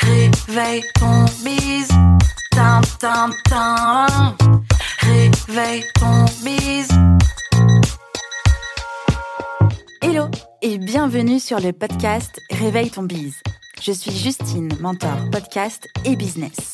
Réveille ton bise. Tin, tin, tin. Réveille ton bise. Hello et bienvenue sur le podcast Réveille ton bise. Je suis Justine, mentor podcast et business.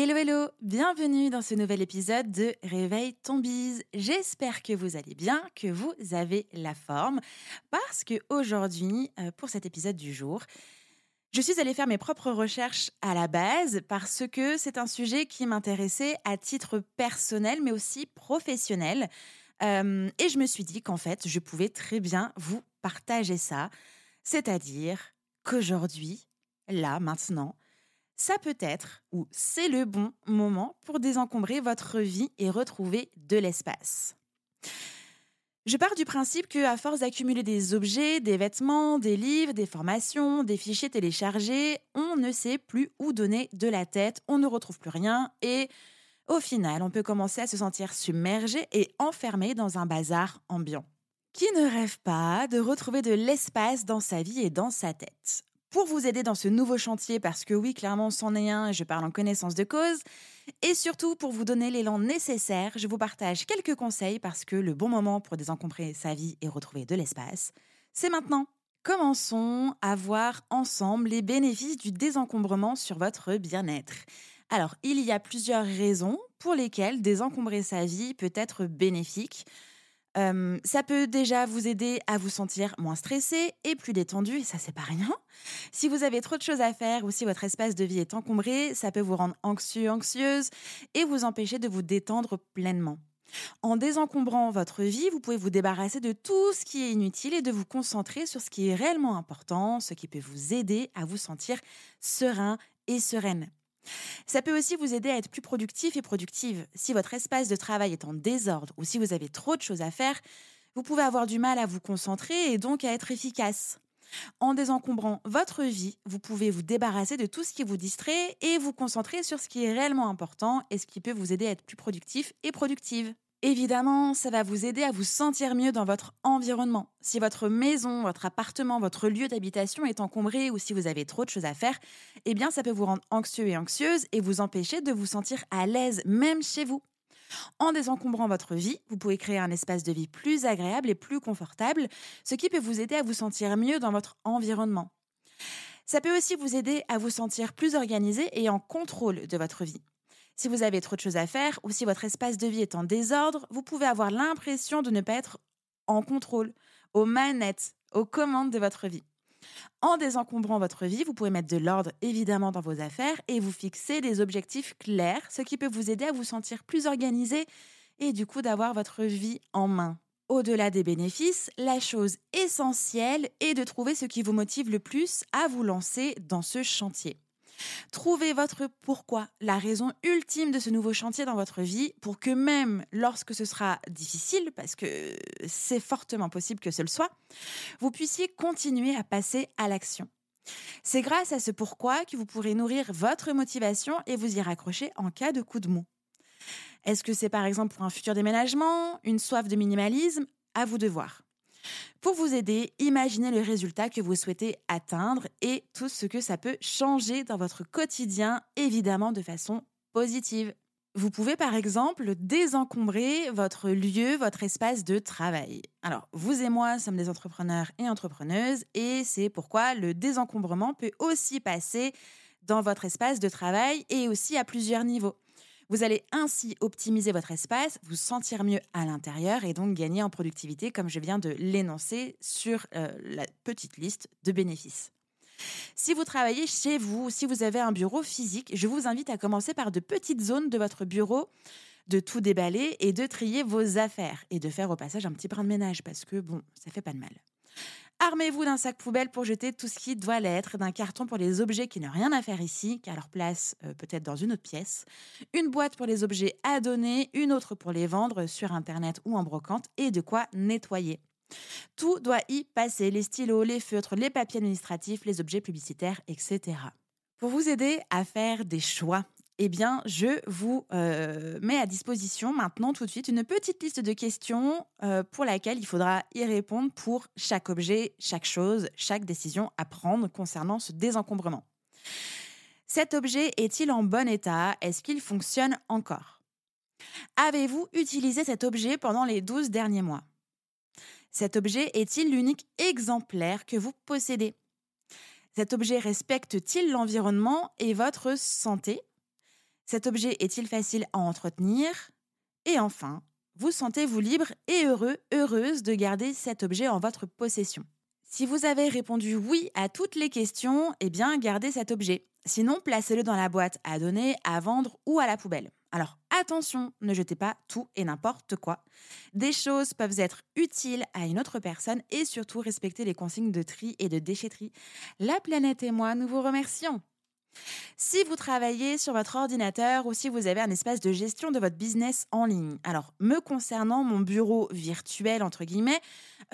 Hello hello, bienvenue dans ce nouvel épisode de Réveil ton bise. J'espère que vous allez bien, que vous avez la forme, parce que aujourd'hui, euh, pour cet épisode du jour, je suis allée faire mes propres recherches à la base parce que c'est un sujet qui m'intéressait à titre personnel mais aussi professionnel. Euh, et je me suis dit qu'en fait, je pouvais très bien vous partager ça. C'est-à-dire qu'aujourd'hui, là, maintenant, ça peut être ou c'est le bon moment pour désencombrer votre vie et retrouver de l'espace. Je pars du principe que à force d'accumuler des objets, des vêtements, des livres, des formations, des fichiers téléchargés, on ne sait plus où donner de la tête, on ne retrouve plus rien et au final, on peut commencer à se sentir submergé et enfermé dans un bazar ambiant. Qui ne rêve pas de retrouver de l'espace dans sa vie et dans sa tête pour vous aider dans ce nouveau chantier, parce que oui, clairement, c'en est un, je parle en connaissance de cause, et surtout pour vous donner l'élan nécessaire, je vous partage quelques conseils parce que le bon moment pour désencombrer sa vie et retrouver de l'espace, c'est maintenant. Commençons à voir ensemble les bénéfices du désencombrement sur votre bien-être. Alors, il y a plusieurs raisons pour lesquelles désencombrer sa vie peut être bénéfique ça peut déjà vous aider à vous sentir moins stressé et plus détendu, et ça c'est pas rien. Si vous avez trop de choses à faire ou si votre espace de vie est encombré, ça peut vous rendre anxieux, anxieuse et vous empêcher de vous détendre pleinement. En désencombrant votre vie, vous pouvez vous débarrasser de tout ce qui est inutile et de vous concentrer sur ce qui est réellement important, ce qui peut vous aider à vous sentir serein et sereine. Ça peut aussi vous aider à être plus productif et productive. Si votre espace de travail est en désordre ou si vous avez trop de choses à faire, vous pouvez avoir du mal à vous concentrer et donc à être efficace. En désencombrant votre vie, vous pouvez vous débarrasser de tout ce qui vous distrait et vous concentrer sur ce qui est réellement important et ce qui peut vous aider à être plus productif et productive. Évidemment, ça va vous aider à vous sentir mieux dans votre environnement. Si votre maison, votre appartement, votre lieu d'habitation est encombré ou si vous avez trop de choses à faire, eh bien ça peut vous rendre anxieux et anxieuse et vous empêcher de vous sentir à l'aise même chez vous. En désencombrant votre vie, vous pouvez créer un espace de vie plus agréable et plus confortable, ce qui peut vous aider à vous sentir mieux dans votre environnement. Ça peut aussi vous aider à vous sentir plus organisé et en contrôle de votre vie. Si vous avez trop de choses à faire ou si votre espace de vie est en désordre, vous pouvez avoir l'impression de ne pas être en contrôle, aux manettes, aux commandes de votre vie. En désencombrant votre vie, vous pouvez mettre de l'ordre évidemment dans vos affaires et vous fixer des objectifs clairs, ce qui peut vous aider à vous sentir plus organisé et du coup d'avoir votre vie en main. Au-delà des bénéfices, la chose essentielle est de trouver ce qui vous motive le plus à vous lancer dans ce chantier. Trouvez votre pourquoi, la raison ultime de ce nouveau chantier dans votre vie pour que même lorsque ce sera difficile, parce que c'est fortement possible que ce le soit, vous puissiez continuer à passer à l'action. C'est grâce à ce pourquoi que vous pourrez nourrir votre motivation et vous y raccrocher en cas de coup de mou. Est-ce que c'est par exemple pour un futur déménagement, une soif de minimalisme? À vous de voir. Pour vous aider, imaginez le résultat que vous souhaitez atteindre et tout ce que ça peut changer dans votre quotidien, évidemment de façon positive. Vous pouvez par exemple désencombrer votre lieu, votre espace de travail. Alors, vous et moi sommes des entrepreneurs et entrepreneuses et c'est pourquoi le désencombrement peut aussi passer dans votre espace de travail et aussi à plusieurs niveaux. Vous allez ainsi optimiser votre espace, vous sentir mieux à l'intérieur et donc gagner en productivité, comme je viens de l'énoncer sur euh, la petite liste de bénéfices. Si vous travaillez chez vous, ou si vous avez un bureau physique, je vous invite à commencer par de petites zones de votre bureau, de tout déballer et de trier vos affaires et de faire au passage un petit brin de ménage parce que bon, ça fait pas de mal. Armez-vous d'un sac poubelle pour jeter tout ce qui doit l'être, d'un carton pour les objets qui n'ont rien à faire ici, qu'à leur place euh, peut-être dans une autre pièce, une boîte pour les objets à donner, une autre pour les vendre sur Internet ou en brocante, et de quoi nettoyer. Tout doit y passer, les stylos, les feutres, les papiers administratifs, les objets publicitaires, etc. Pour vous aider à faire des choix, eh bien, je vous euh, mets à disposition maintenant tout de suite une petite liste de questions euh, pour laquelle il faudra y répondre pour chaque objet, chaque chose, chaque décision à prendre concernant ce désencombrement. Cet objet est-il en bon état? Est-ce qu'il fonctionne encore? Avez-vous utilisé cet objet pendant les 12 derniers mois? Cet objet est-il l'unique exemplaire que vous possédez? Cet objet respecte-t-il l'environnement et votre santé? Cet objet est-il facile à entretenir? Et enfin, vous sentez-vous libre et heureux, heureuse de garder cet objet en votre possession? Si vous avez répondu oui à toutes les questions, eh bien gardez cet objet. Sinon, placez-le dans la boîte à donner, à vendre ou à la poubelle. Alors attention, ne jetez pas tout et n'importe quoi. Des choses peuvent être utiles à une autre personne et surtout respectez les consignes de tri et de déchetterie. La planète et moi, nous vous remercions. Si vous travaillez sur votre ordinateur ou si vous avez un espace de gestion de votre business en ligne. Alors, me concernant, mon bureau virtuel, entre guillemets,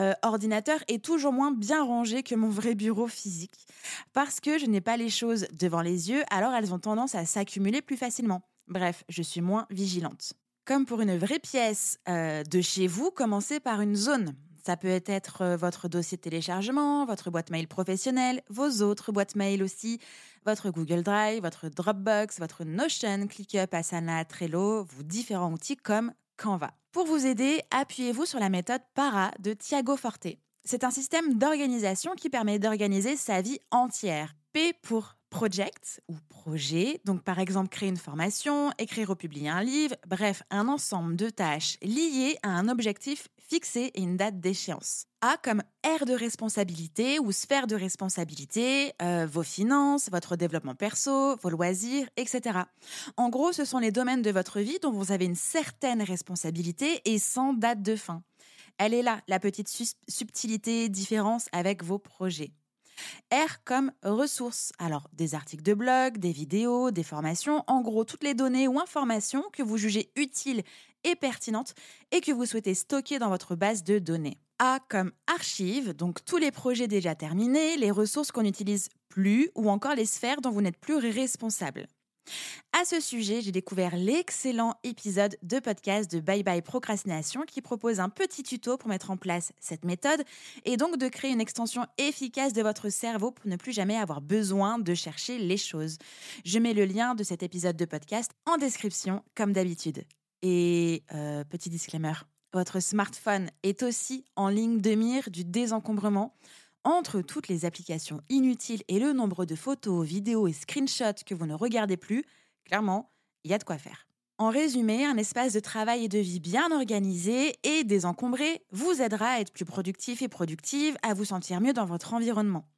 euh, ordinateur est toujours moins bien rangé que mon vrai bureau physique. Parce que je n'ai pas les choses devant les yeux, alors elles ont tendance à s'accumuler plus facilement. Bref, je suis moins vigilante. Comme pour une vraie pièce euh, de chez vous, commencez par une zone. Ça peut être euh, votre dossier de téléchargement, votre boîte mail professionnelle, vos autres boîtes mail aussi, votre Google Drive, votre Dropbox, votre Notion, ClickUp, Asana, Trello, vos différents outils comme Canva. Pour vous aider, appuyez-vous sur la méthode PARA de Thiago Forte. C'est un système d'organisation qui permet d'organiser sa vie entière. P pour project ou projet, donc par exemple créer une formation, écrire ou publier un livre, bref, un ensemble de tâches liées à un objectif fixé et une date d'échéance. A comme aire de responsabilité ou sphère de responsabilité, euh, vos finances, votre développement perso, vos loisirs, etc. En gros, ce sont les domaines de votre vie dont vous avez une certaine responsabilité et sans date de fin. Elle est là, la petite subtilité, différence avec vos projets. R comme ressources. Alors, des articles de blog, des vidéos, des formations, en gros, toutes les données ou informations que vous jugez utiles et pertinentes et que vous souhaitez stocker dans votre base de données. A comme archives, donc tous les projets déjà terminés, les ressources qu'on n'utilise plus ou encore les sphères dont vous n'êtes plus responsable. À ce sujet, j'ai découvert l'excellent épisode de podcast de Bye Bye Procrastination qui propose un petit tuto pour mettre en place cette méthode et donc de créer une extension efficace de votre cerveau pour ne plus jamais avoir besoin de chercher les choses. Je mets le lien de cet épisode de podcast en description comme d'habitude. Et euh, petit disclaimer, votre smartphone est aussi en ligne de mire du désencombrement. Entre toutes les applications inutiles et le nombre de photos, vidéos et screenshots que vous ne regardez plus, clairement, il y a de quoi faire. En résumé, un espace de travail et de vie bien organisé et désencombré vous aidera à être plus productif et productive, à vous sentir mieux dans votre environnement.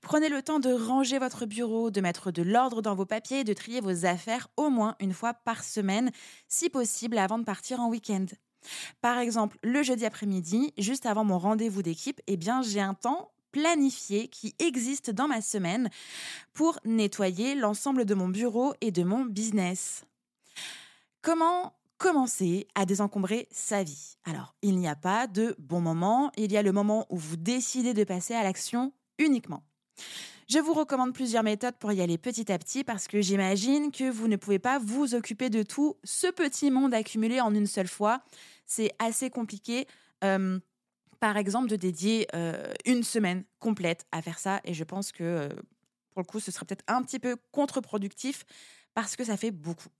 Prenez le temps de ranger votre bureau, de mettre de l'ordre dans vos papiers de trier vos affaires au moins une fois par semaine, si possible avant de partir en week-end. Par exemple, le jeudi après-midi, juste avant mon rendez-vous d'équipe, eh bien, j'ai un temps planifié qui existe dans ma semaine pour nettoyer l'ensemble de mon bureau et de mon business. Comment commencer à désencombrer sa vie? Alors, il n'y a pas de bon moment, il y a le moment où vous décidez de passer à l'action uniquement. Je vous recommande plusieurs méthodes pour y aller petit à petit parce que j'imagine que vous ne pouvez pas vous occuper de tout ce petit monde accumulé en une seule fois. C'est assez compliqué. Euh, par exemple, de dédier euh, une semaine complète à faire ça. Et je pense que, euh, pour le coup, ce serait peut-être un petit peu contre-productif parce que ça fait beaucoup.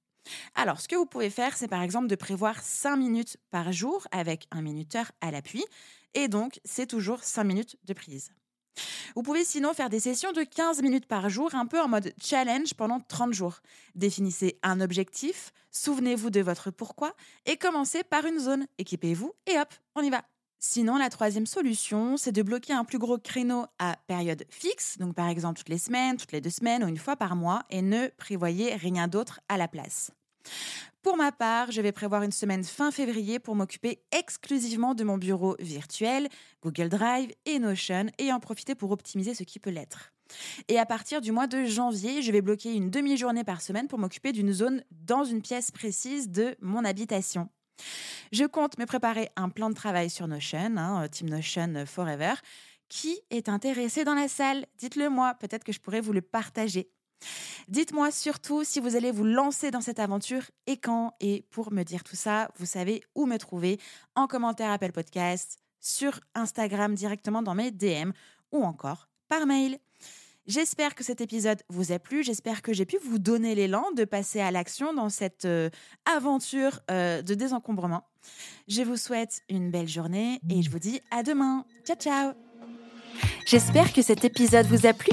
Alors, ce que vous pouvez faire, c'est par exemple de prévoir 5 minutes par jour avec un minuteur à l'appui. Et donc, c'est toujours 5 minutes de prise. Vous pouvez sinon faire des sessions de 15 minutes par jour, un peu en mode challenge pendant 30 jours. Définissez un objectif, souvenez-vous de votre pourquoi et commencez par une zone. Équipez-vous et hop, on y va. Sinon, la troisième solution, c'est de bloquer un plus gros créneau à période fixe, donc par exemple toutes les semaines, toutes les deux semaines ou une fois par mois, et ne prévoyez rien d'autre à la place. Pour ma part, je vais prévoir une semaine fin février pour m'occuper exclusivement de mon bureau virtuel, Google Drive et Notion, et en profiter pour optimiser ce qui peut l'être. Et à partir du mois de janvier, je vais bloquer une demi-journée par semaine pour m'occuper d'une zone dans une pièce précise de mon habitation. Je compte me préparer un plan de travail sur Notion, hein, Team Notion Forever. Qui est intéressé dans la salle Dites-le moi, peut-être que je pourrais vous le partager. Dites-moi surtout si vous allez vous lancer dans cette aventure et quand. Et pour me dire tout ça, vous savez où me trouver en commentaire Apple Podcast, sur Instagram directement dans mes DM ou encore par mail. J'espère que cet épisode vous a plu. J'espère que j'ai pu vous donner l'élan de passer à l'action dans cette euh, aventure euh, de désencombrement. Je vous souhaite une belle journée et je vous dis à demain. Ciao, ciao. J'espère que cet épisode vous a plu.